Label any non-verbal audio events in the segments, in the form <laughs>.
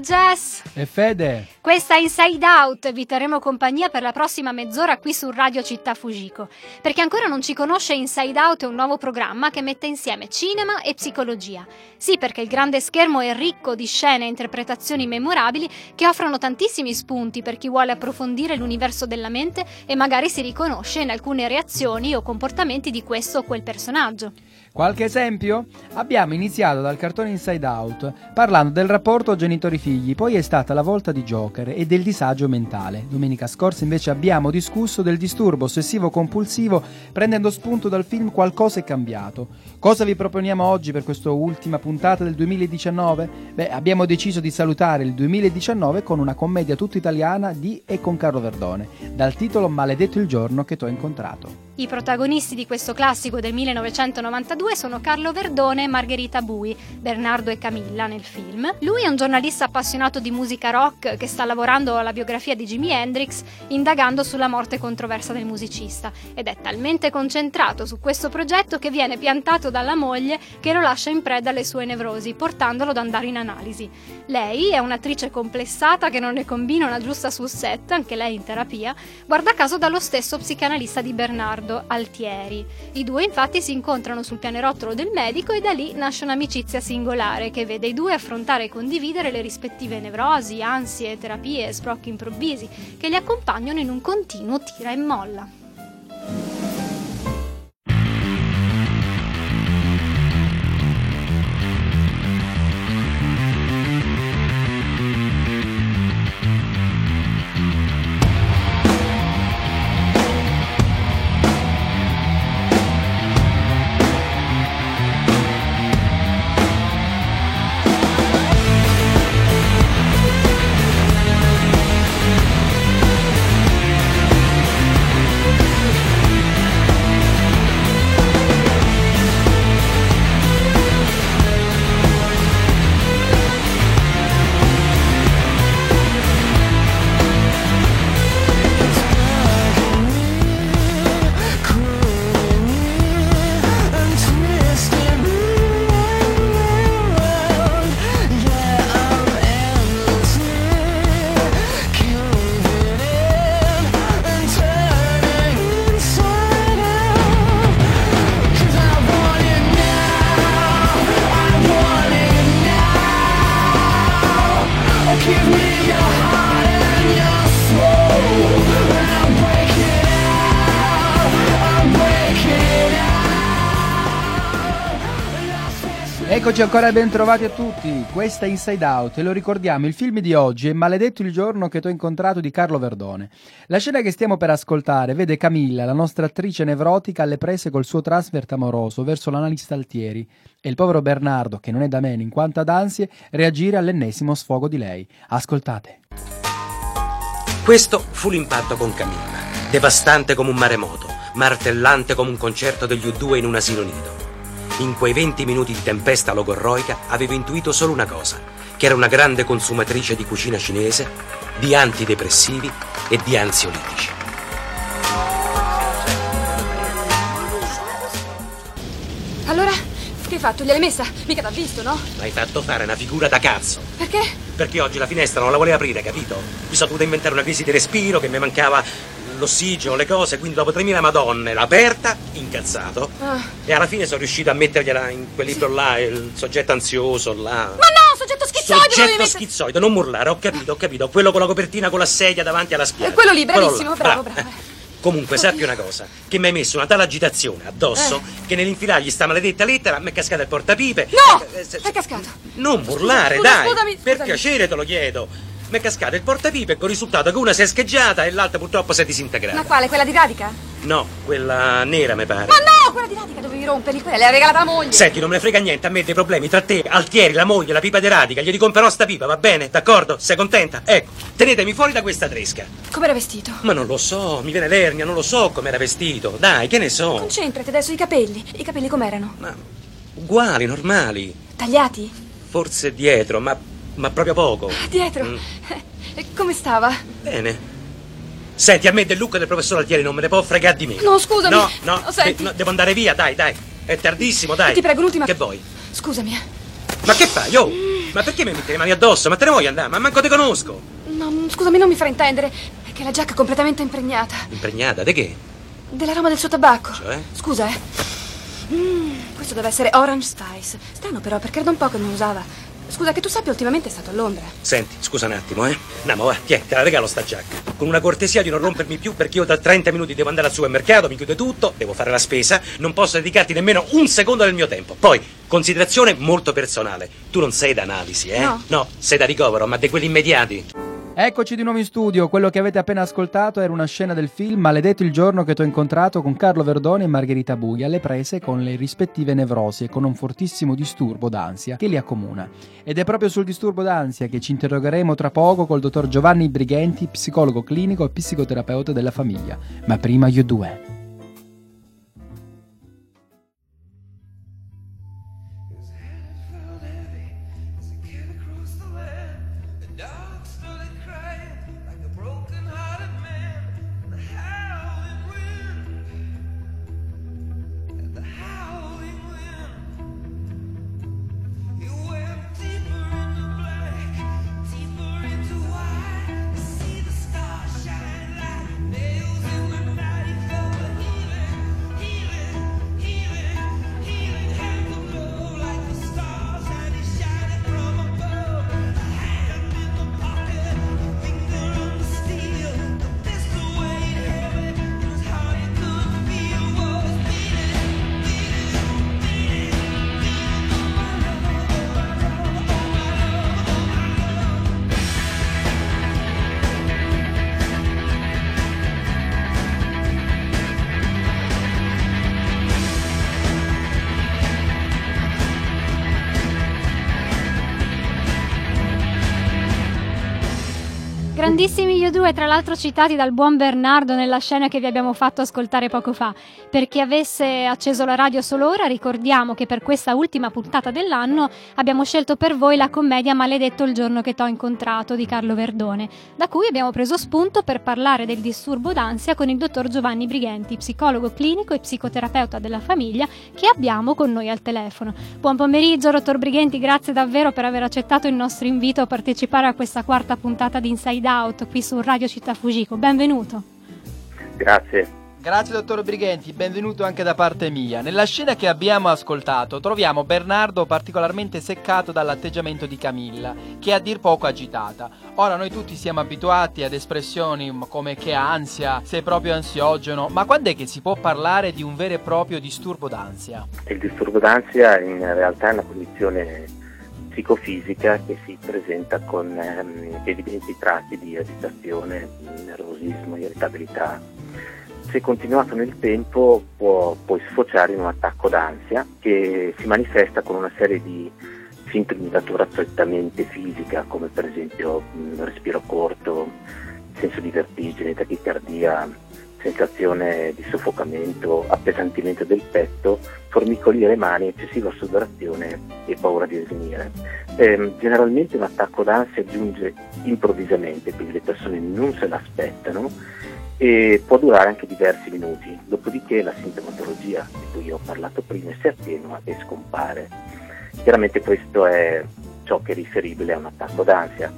Jess e Fede. Questa è Inside Out, vi terremo compagnia per la prossima mezz'ora qui su Radio Città Fujiko. Per chi ancora non ci conosce, Inside Out è un nuovo programma che mette insieme cinema e psicologia. Sì, perché il grande schermo è ricco di scene e interpretazioni memorabili che offrono tantissimi spunti per chi vuole approfondire l'universo della mente e magari si riconosce in alcune reazioni o comportamenti di questo o quel personaggio. Qualche esempio? Abbiamo iniziato dal cartone Inside Out, parlando del rapporto genitori-figli, poi è stata la volta di Joker e del disagio mentale. Domenica scorsa invece abbiamo discusso del disturbo ossessivo-compulsivo, prendendo spunto dal film Qualcosa è cambiato. Cosa vi proponiamo oggi per questa ultima puntata del 2019? Beh, abbiamo deciso di salutare il 2019 con una commedia tutta italiana di e con Carlo Verdone, dal titolo Maledetto il giorno che t'ho incontrato. I protagonisti di questo classico del 1992 sono Carlo Verdone e Margherita Bui, Bernardo e Camilla nel film. Lui è un giornalista appassionato di musica rock che sta lavorando alla biografia di Jimi Hendrix, indagando sulla morte controversa del musicista, ed è talmente concentrato su questo progetto che viene piantato dalla moglie che lo lascia in preda alle sue nevrosi, portandolo ad andare in analisi. Lei è un'attrice complessata che non ne combina una giusta sul set, anche lei in terapia, guarda caso dallo stesso psicanalista di Bernardo Riccardo Altieri. I due infatti si incontrano sul pianerottolo del medico e da lì nasce un'amicizia singolare che vede i due affrontare e condividere le rispettive nevrosi, ansie, terapie sprocchi improvvisi che li accompagnano in un continuo tira e molla. Eccoci ancora ben trovati a tutti, questa è Inside Out e lo ricordiamo, il film di oggi è Maledetto il giorno che ti ho incontrato di Carlo Verdone. La scena che stiamo per ascoltare vede Camilla, la nostra attrice nevrotica, alle prese col suo trasfert amoroso verso l'analista Altieri e il povero Bernardo, che non è da meno in quanto ad ansie, reagire all'ennesimo sfogo di lei. Ascoltate. Questo fu l'impatto con Camilla, devastante come un maremoto, martellante come un concerto degli U2 in un asilo nido. In quei 20 minuti di tempesta logorroica avevo intuito solo una cosa, che era una grande consumatrice di cucina cinese, di antidepressivi e di ansiolitici. Allora, che hai fatto? Gliel'hai messa? Mica t'ha visto, no? L'hai fatto fare una figura da cazzo. Perché? Perché oggi la finestra non la voleva aprire, capito? Mi sono dovuta inventare una crisi di respiro che mi mancava l'ossigeno, le cose, quindi dopo 3.000 madonne l'ha aperta, incazzato, ah. e alla fine sono riuscito a mettergliela in quel libro là, il soggetto ansioso là. Ma no, soggetto schizzoide! Soggetto mettere... schizzoide, non urlare, ho capito, ho capito, quello con la copertina con la sedia davanti alla spiaggia. E quello lì, bravissimo, quello bravo, bravo. bravo. Comunque, sappi una cosa: che mi hai messo una tale agitazione addosso eh. che nell'infilargli sta maledetta lettera mi è cascata il portapipe. No! È, è, è cascato. Non burlare, dai! Scusami, per scusami. piacere te lo chiedo mi è cascato il portapipe con il risultato che una si è scheggiata e l'altra purtroppo si è disintegrata. Ma quale? Quella di Radica? No, quella nera mi pare. Ma no, quella di Radica dovevi romperli, quella l'ha regalata la moglie. Senti, non me ne frega niente, a me dei problemi tra te, Altieri, la moglie, la pipa di Radica, gli ricomperò sta pipa, va bene? D'accordo? Sei contenta? Ecco, tenetemi fuori da questa tresca. Come era vestito? Ma non lo so, mi viene l'ernia, non lo so come era vestito. Dai, che ne so. Concentrati adesso, i capelli. I capelli com'erano? Ma uguali, normali. Tagliati? Forse dietro, ma ma proprio poco. Ah, dietro? Mm. E come stava? Bene. Senti, a me del look del professor Altieri non me ne può fregare di me. No, scusami. No, no, oh, senti. no, devo andare via, dai, dai. È tardissimo, dai. Ti prego, l'ultima. Che vuoi? Scusami. Eh. Ma che fai, oh? Ma perché mi metti le mani addosso? Ma te ne vuoi andare? Ma manco te conosco. No, scusami, non mi fraintendere. È che la giacca è completamente impregnata. Impregnata? Di che? Dell'aroma del suo tabacco. Cioè? Scusa, eh. Mm, questo deve essere Orange Spice. Strano però, perché era da un po' che non usava. Scusa, che tu sappia, ultimamente è stato a Londra. Senti, scusa un attimo, eh. Andiamo, va, tieni, te la regalo sta giacca. Con una cortesia di non rompermi più perché io tra 30 minuti devo andare al supermercato, mi chiude tutto, devo fare la spesa, non posso dedicarti nemmeno un secondo del mio tempo. Poi, considerazione molto personale, tu non sei da analisi, eh? No. No, sei da ricovero, ma di quelli immediati. Eccoci di nuovo in studio, quello che avete appena ascoltato era una scena del film Maledetto il giorno che t'ho incontrato con Carlo Verdone e Margherita Bughi alle prese con le rispettive nevrosi e con un fortissimo disturbo d'ansia che li accomuna. Ed è proprio sul disturbo d'ansia che ci interrogheremo tra poco col dottor Giovanni Brighenti, psicologo clinico e psicoterapeuta della famiglia. Ma prima io due. Grandissimi io due, tra l'altro citati dal buon Bernardo nella scena che vi abbiamo fatto ascoltare poco fa. Per chi avesse acceso la radio solo ora, ricordiamo che per questa ultima puntata dell'anno abbiamo scelto per voi la commedia Maledetto il giorno che t'ho incontrato di Carlo Verdone, da cui abbiamo preso spunto per parlare del disturbo d'ansia con il dottor Giovanni Brighenti, psicologo clinico e psicoterapeuta della famiglia, che abbiamo con noi al telefono. Buon pomeriggio, dottor Brighenti, grazie davvero per aver accettato il nostro invito a partecipare a questa quarta puntata di Inside Out qui su Radio Città Fujiko. Benvenuto. Grazie. Grazie dottor Brighenti, benvenuto anche da parte mia. Nella scena che abbiamo ascoltato troviamo Bernardo particolarmente seccato dall'atteggiamento di Camilla, che è a dir poco agitata. Ora noi tutti siamo abituati ad espressioni come che ansia, sei proprio ansiogeno, ma quando è che si può parlare di un vero e proprio disturbo d'ansia? Il disturbo d'ansia in realtà è una condizione psicofisica che si presenta con ehm, evidenti tratti di agitazione, nervosismo, irritabilità. Se continuato nel tempo può poi sfociare in un attacco d'ansia che si manifesta con una serie di sintomi di natura prettamente fisica come per esempio mh, respiro corto, senso di vertigine, tachicardia, sensazione di soffocamento, appesantimento del petto, formicolire le mani, eccessiva sudorazione e paura di svenire. Eh, generalmente un attacco d'ansia giunge improvvisamente, quindi le persone non se l'aspettano e può durare anche diversi minuti, dopodiché la sintomatologia di cui ho parlato prima si attenua e scompare. Chiaramente questo è ciò che è riferibile a un attacco d'ansia,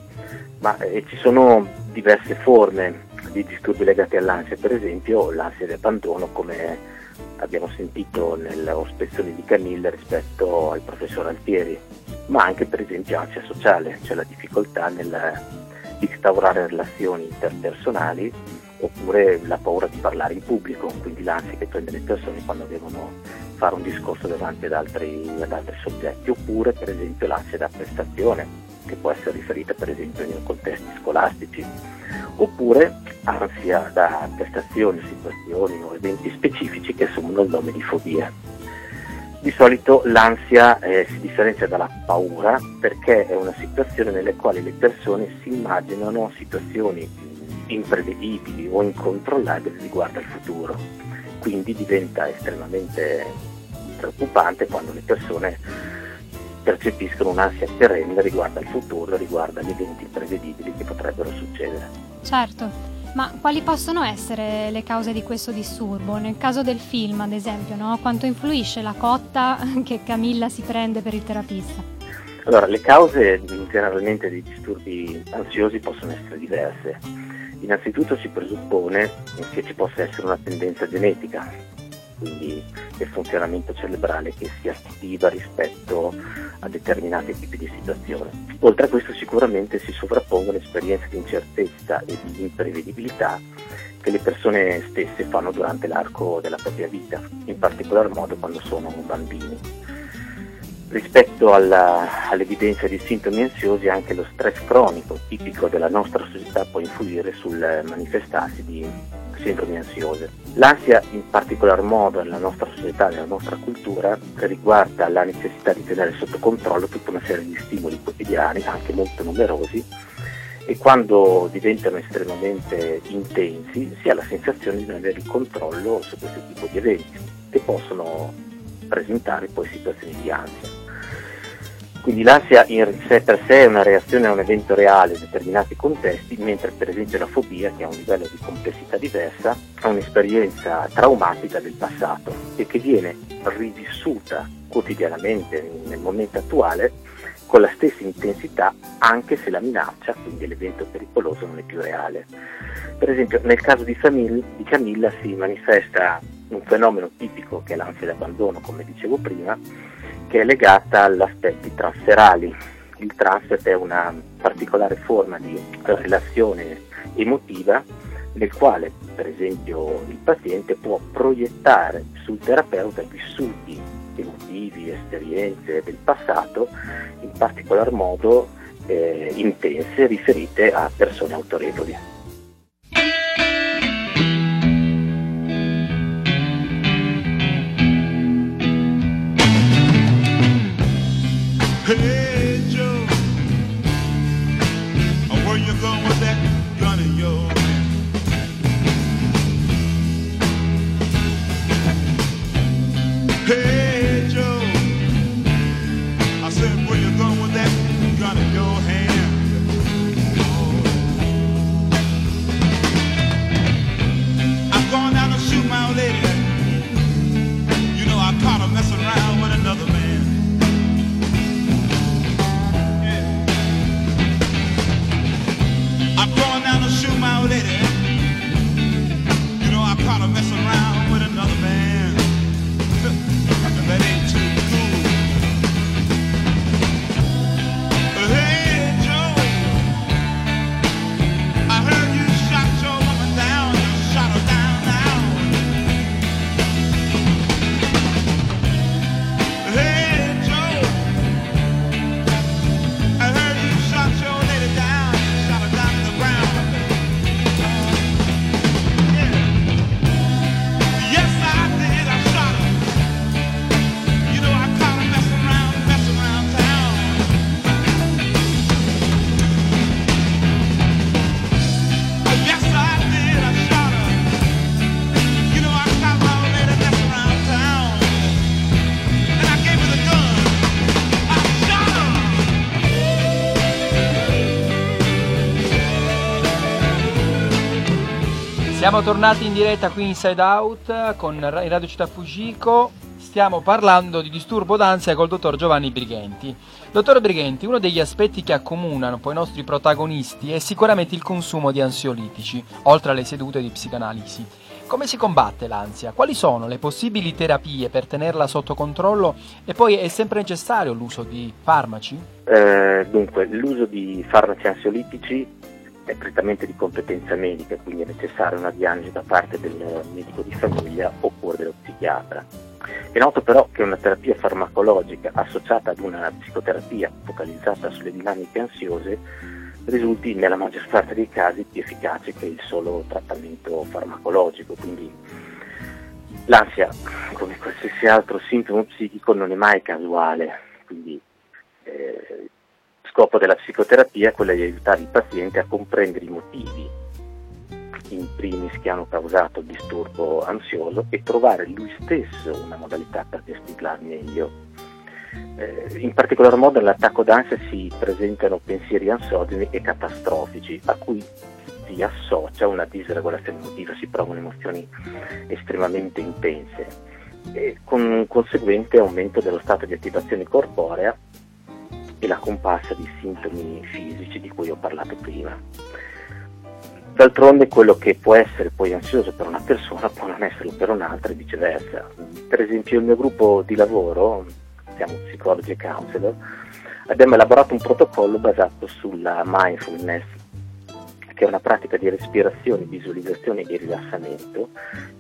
ma eh, ci sono diverse forme di disturbi legati all'ansia, per esempio l'ansia di abbandono come abbiamo sentito nell'ospezione di Camilla rispetto al professor Altieri, ma anche per esempio ansia sociale, cioè la difficoltà nel instaurare relazioni interpersonali oppure la paura di parlare in pubblico, quindi l'ansia che prende le persone quando devono fare un discorso davanti ad altri, ad altri soggetti, oppure per esempio l'ansia da prestazione, che può essere riferita per esempio in contesti scolastici, oppure ansia da prestazioni, situazioni o eventi specifici che assumono il nome di fobia. Di solito l'ansia eh, si differenzia dalla paura perché è una situazione nelle quali le persone si immaginano situazioni imprevedibili o incontrollabili riguardo al futuro. Quindi diventa estremamente preoccupante quando le persone percepiscono un'ansia perenne riguardo al futuro, riguardo agli eventi imprevedibili che potrebbero succedere. Certo, ma quali possono essere le cause di questo disturbo? Nel caso del film, ad esempio, no? quanto influisce la cotta <laughs> che Camilla si prende per il terapista? Allora, le cause generalmente dei disturbi ansiosi possono essere diverse. Innanzitutto si presuppone che ci possa essere una tendenza genetica, quindi del funzionamento cerebrale che si attiva rispetto a determinati tipi di situazioni. Oltre a questo sicuramente si sovrappongono esperienze di incertezza e di imprevedibilità che le persone stesse fanno durante l'arco della propria vita, in particolar modo quando sono bambini. Rispetto alla, all'evidenza di sintomi ansiosi, anche lo stress cronico tipico della nostra società può influire sul manifestarsi di sindromi ansiose. L'ansia in particolar modo nella nostra società, nella nostra cultura, riguarda la necessità di tenere sotto controllo tutta una serie di stimoli quotidiani, anche molto numerosi, e quando diventano estremamente intensi si ha la sensazione di non avere il controllo su questo tipo di eventi che possono presentare poi situazioni di ansia. Quindi l'ansia in sé per sé è una reazione a un evento reale in determinati contesti, mentre per esempio la fobia, che ha un livello di complessità diversa, ha un'esperienza traumatica del passato e che viene rivissuta quotidianamente nel momento attuale con la stessa intensità anche se la minaccia, quindi l'evento pericoloso, non è più reale. Per esempio nel caso di, Famiglia, di Camilla si manifesta un fenomeno tipico che è l'ansia d'abbandono, come dicevo prima, che è legata agli aspetti transferali. Il transfer è una particolare forma di relazione emotiva nel quale per esempio il paziente può proiettare sul terapeuta vissuti emotivi, esperienze del passato, in particolar modo eh, intense riferite a persone autorevoli. lonely. Siamo tornati in diretta qui Inside Out con Radio Città Fujiko. Stiamo parlando di disturbo d'ansia col dottor Giovanni Brighenti. Dottor Brighenti, uno degli aspetti che accomunano poi i nostri protagonisti è sicuramente il consumo di ansiolitici, oltre alle sedute di psicanalisi. Come si combatte l'ansia? Quali sono le possibili terapie per tenerla sotto controllo? E poi è sempre necessario l'uso di farmaci? Eh, dunque, l'uso di farmaci ansiolitici è prettamente di competenza medica, quindi è necessaria una diagnosi da parte del medico di famiglia oppure dello psichiatra. È noto però che una terapia farmacologica associata ad una psicoterapia focalizzata sulle dinamiche ansiose risulti nella maggior parte dei casi più efficace che il solo trattamento farmacologico, quindi l'ansia, come qualsiasi altro sintomo psichico, non è mai casuale, quindi eh, scopo della psicoterapia è quello di aiutare il paziente a comprendere i motivi in primis che hanno causato il disturbo ansioso e trovare lui stesso una modalità per gestirla meglio. Eh, in particolar modo nell'attacco d'ansia si presentano pensieri ansogeni e catastrofici a cui si associa una disregolazione emotiva, si provano emozioni estremamente intense e con un conseguente aumento dello stato di attivazione corporea e la comparsa di sintomi fisici di cui ho parlato prima. D'altronde quello che può essere poi ansioso per una persona può non esserlo per un'altra e viceversa. Per esempio il mio gruppo di lavoro, siamo psicologi e counselor, abbiamo elaborato un protocollo basato sulla mindfulness, che è una pratica di respirazione, visualizzazione e rilassamento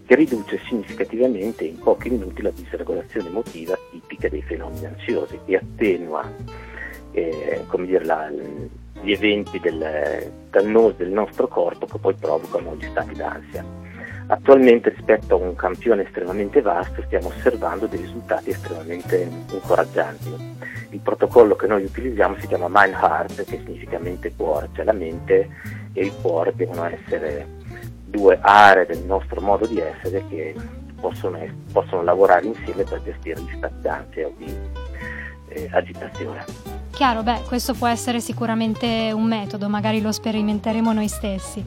che riduce significativamente in pochi minuti la disregolazione emotiva tipica dei fenomeni ansiosi e attenua eh, dire, la, gli eventi del, dannosi del nostro corpo che poi provocano gli stati d'ansia. Attualmente rispetto a un campione estremamente vasto stiamo osservando dei risultati estremamente incoraggianti. Il protocollo che noi utilizziamo si chiama Mind Heart, che significa mente-cuore, cioè la mente e il cuore devono essere due aree del nostro modo di essere che possono, possono lavorare insieme per gestire gli stati d'ansia o di eh, agitazione. Chiaro, beh, questo può essere sicuramente un metodo, magari lo sperimenteremo noi stessi.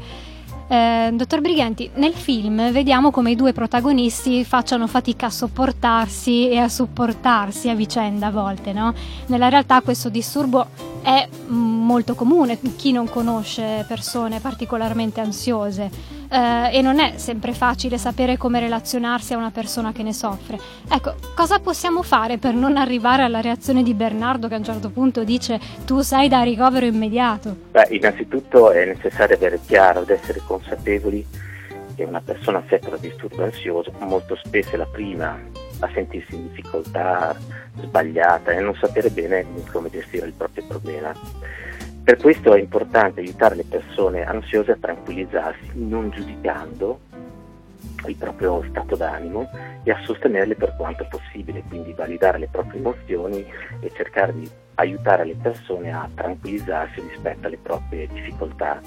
Eh, dottor Briganti, nel film vediamo come i due protagonisti facciano fatica a sopportarsi e a supportarsi a vicenda a volte, no? Nella realtà questo disturbo è molto comune, chi non conosce persone particolarmente ansiose eh, e non è sempre facile sapere come relazionarsi a una persona che ne soffre. Ecco, cosa possiamo fare per non arrivare alla reazione di Bernardo che a un certo punto dice tu sei da ricovero immediato? Beh, innanzitutto è necessario avere chiaro ed essere consapevoli che una persona affetta da disturbo ansioso molto spesso è la prima a sentirsi in difficoltà, sbagliata e non sapere bene come gestire il proprio problema. Per questo è importante aiutare le persone ansiose a tranquillizzarsi, non giudicando il proprio stato d'animo e a sostenerle per quanto possibile, quindi validare le proprie emozioni e cercare di aiutare le persone a tranquillizzarsi rispetto alle proprie difficoltà.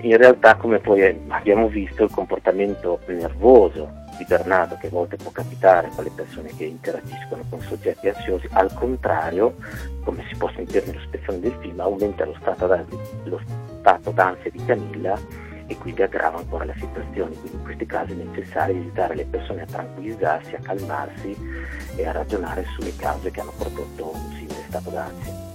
In realtà, come poi abbiamo visto, il comportamento nervoso Bernardo che a volte può capitare con le persone che interagiscono con soggetti ansiosi, al contrario, come si può sentire nello spezzone del film, aumenta lo stato, lo stato d'ansia di Camilla e quindi aggrava ancora la situazione. Quindi in questi casi è necessario aiutare le persone a tranquillizzarsi, a calmarsi e a ragionare sulle cause che hanno prodotto un simile stato d'ansia.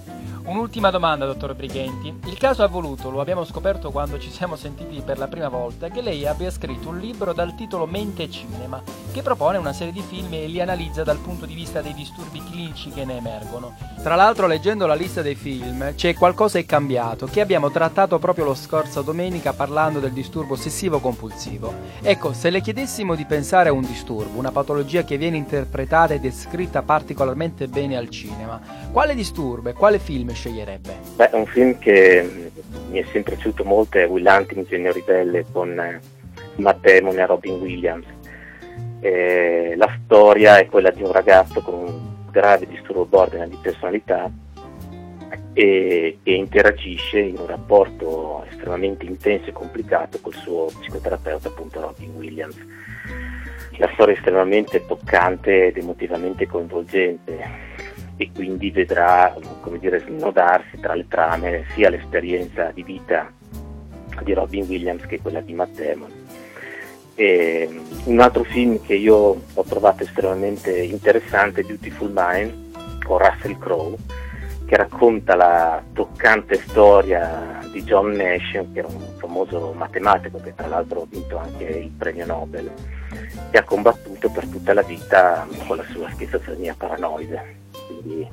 Un'ultima domanda, dottor Brighenti. Il caso ha voluto, lo abbiamo scoperto quando ci siamo sentiti per la prima volta, che lei abbia scritto un libro dal titolo Mente e Cinema, che propone una serie di film e li analizza dal punto di vista dei disturbi clinici che ne emergono. Tra l'altro, leggendo la lista dei film, c'è qualcosa è cambiato, che abbiamo trattato proprio lo scorso domenica parlando del disturbo ossessivo-compulsivo. Ecco, se le chiedessimo di pensare a un disturbo, una patologia che viene interpretata e descritta particolarmente bene al cinema, quale disturbo e quale film sceglierebbe? Beh, un film che mi è sempre piaciuto molto è Will Hunting, Genio Ribelle con eh, Matt Damon e Robin Williams. Eh, la storia è quella di un ragazzo con un grave disturbo borderline di personalità e, e, interagisce in un rapporto estremamente intenso e complicato col suo psicoterapeuta appunto Robin Williams. La storia è estremamente toccante ed emotivamente coinvolgente e quindi vedrà come dire, snodarsi tra le trame sia l'esperienza di vita di Robin Williams che quella di Matt Damon. E un altro film che io ho trovato estremamente interessante è Beautiful Mind con Russell Crowe che racconta la toccante storia di John Nash, che era un famoso matematico che tra l'altro ha vinto anche il premio Nobel, che ha combattuto per tutta la vita con la sua schizofrenia paranoide quindi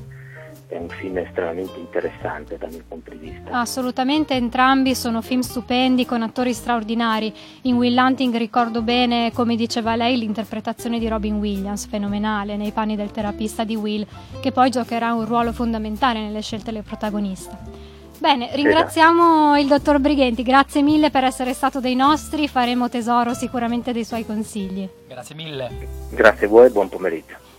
è un film estremamente interessante dal mio punto di vista. Assolutamente, entrambi sono film stupendi con attori straordinari. In Will Hunting ricordo bene, come diceva lei, l'interpretazione di Robin Williams, fenomenale, nei panni del terapista di Will, che poi giocherà un ruolo fondamentale nelle scelte del protagonista. Bene, ringraziamo esatto. il dottor Brighenti, grazie mille per essere stato dei nostri, faremo tesoro sicuramente dei suoi consigli. Grazie mille. Grazie a voi e buon pomeriggio.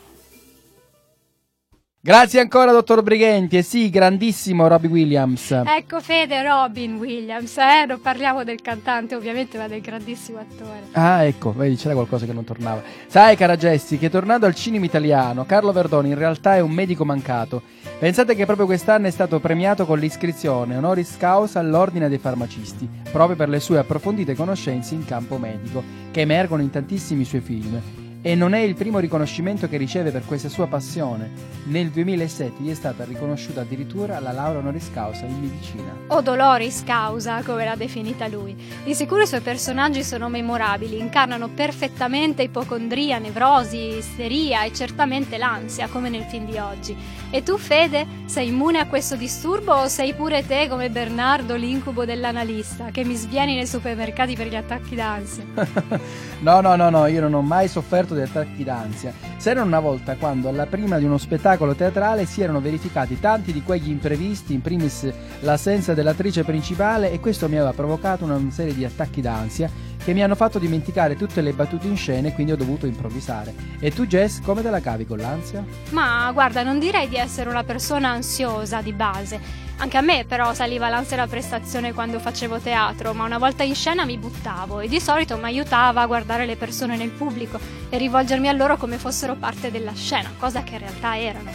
Grazie ancora, dottor Brighenti. E sì, grandissimo Robbie Williams. Ecco, Fede, Robin Williams, eh? Non parliamo del cantante, ovviamente, ma del grandissimo attore. Ah, ecco, vedi, c'era qualcosa che non tornava. Sai, cara Jessi, che tornando al cinema italiano, Carlo Verdoni in realtà è un medico mancato. Pensate che proprio quest'anno è stato premiato con l'iscrizione honoris causa all'Ordine dei Farmacisti, proprio per le sue approfondite conoscenze in campo medico, che emergono in tantissimi suoi film e non è il primo riconoscimento che riceve per questa sua passione. Nel 2007 gli è stata riconosciuta addirittura la laurea honoris causa in medicina. O doloris causa, come l'ha definita lui. Di sicuro i suoi personaggi sono memorabili, incarnano perfettamente ipocondria, nevrosi, isteria e certamente l'ansia, come nel film di oggi. E tu, Fede, sei immune a questo disturbo o sei pure te come Bernardo, l'incubo dell'analista, che mi svieni nei supermercati per gli attacchi d'ansia? <laughs> no, no, no, no, io non ho mai sofferto di attacchi d'ansia. C'era una volta quando alla prima di uno spettacolo teatrale si erano verificati tanti di quegli imprevisti, in primis l'assenza dell'attrice principale e questo mi aveva provocato una serie di attacchi d'ansia che mi hanno fatto dimenticare tutte le battute in scena e quindi ho dovuto improvvisare. E tu Jess, come te la cavi con l'ansia? Ma guarda, non direi di essere una persona ansiosa di base. Anche a me però saliva l'ansia da prestazione quando facevo teatro, ma una volta in scena mi buttavo e di solito mi aiutava a guardare le persone nel pubblico e rivolgermi a loro come fossero parte della scena, cosa che in realtà erano.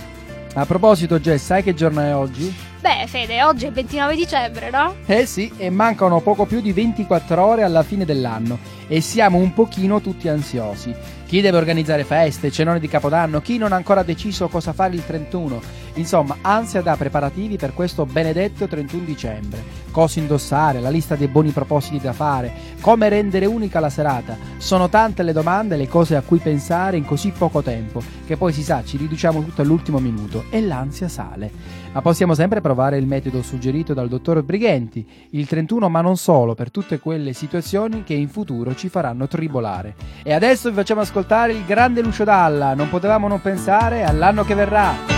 A proposito, Jess, sai che giorno è oggi? Beh, Fede, oggi è il 29 dicembre, no? Eh sì, e mancano poco più di 24 ore alla fine dell'anno e siamo un pochino tutti ansiosi. Chi deve organizzare feste, cenoni di Capodanno, chi non ha ancora deciso cosa fare il 31. Insomma, ansia da preparativi per questo benedetto 31 dicembre. Cosa indossare, la lista dei buoni propositi da fare, come rendere unica la serata. Sono tante le domande e le cose a cui pensare in così poco tempo, che poi si sa, ci riduciamo tutto all'ultimo minuto e l'ansia sale. Ma possiamo sempre provare il metodo suggerito dal dottor Brighenti, il 31 ma non solo, per tutte quelle situazioni che in futuro ci faranno tribolare. E adesso vi facciamo ascoltare il grande Lucio Dalla, non potevamo non pensare all'anno che verrà.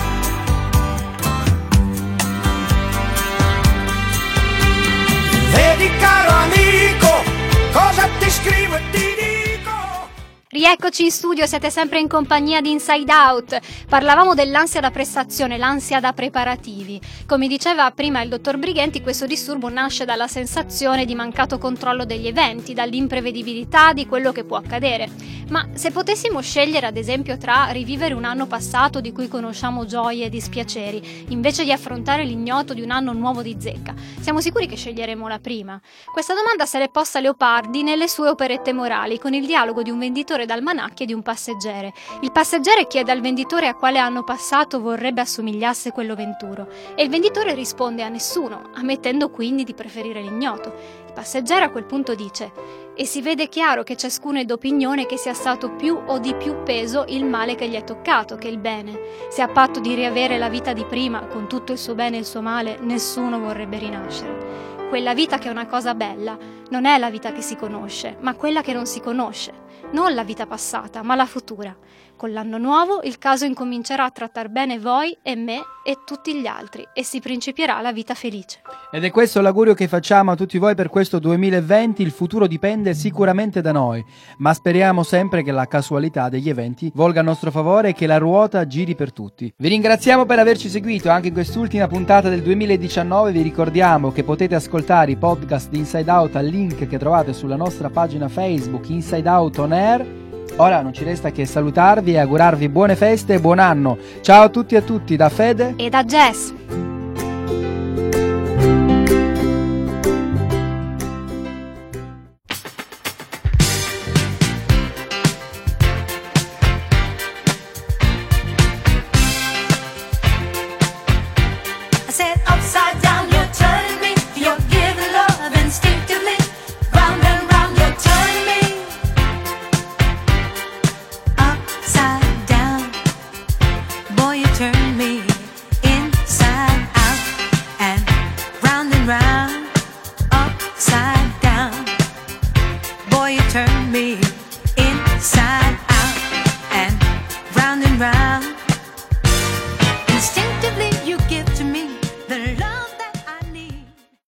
Rieccoci in studio, siete sempre in compagnia di Inside Out. Parlavamo dell'ansia da prestazione, l'ansia da preparativi. Come diceva prima il dottor Brighenti, questo disturbo nasce dalla sensazione di mancato controllo degli eventi, dall'imprevedibilità di quello che può accadere. Ma se potessimo scegliere ad esempio tra rivivere un anno passato di cui conosciamo gioie e dispiaceri, invece di affrontare l'ignoto di un anno nuovo di zecca, siamo sicuri che sceglieremo la prima? Questa domanda se l'è posta Leopardi nelle sue operette morali, con il dialogo di un venditore venditore d'almanacchi di un passeggere. Il passeggere chiede al venditore a quale anno passato vorrebbe assomigliasse quello venturo e il venditore risponde a nessuno, ammettendo quindi di preferire l'ignoto. Il passeggero a quel punto dice e si vede chiaro che ciascuno è d'opinione che sia stato più o di più peso il male che gli è toccato che il bene. Se a patto di riavere la vita di prima, con tutto il suo bene e il suo male, nessuno vorrebbe rinascere. Quella vita che è una cosa bella non è la vita che si conosce, ma quella che non si conosce non la vita passata, ma la futura. Con l'anno nuovo il caso incomincerà a trattar bene voi e me e tutti gli altri e si principierà la vita felice. Ed è questo l'augurio che facciamo a tutti voi per questo 2020, il futuro dipende sicuramente da noi, ma speriamo sempre che la casualità degli eventi volga a nostro favore e che la ruota giri per tutti. Vi ringraziamo per averci seguito anche in quest'ultima puntata del 2019, vi ricordiamo che potete ascoltare i podcast di Inside Out al link che trovate sulla nostra pagina Facebook Inside Out On Air Ora non ci resta che salutarvi e augurarvi buone feste e buon anno. Ciao a tutti e a tutti da Fede e da Jess.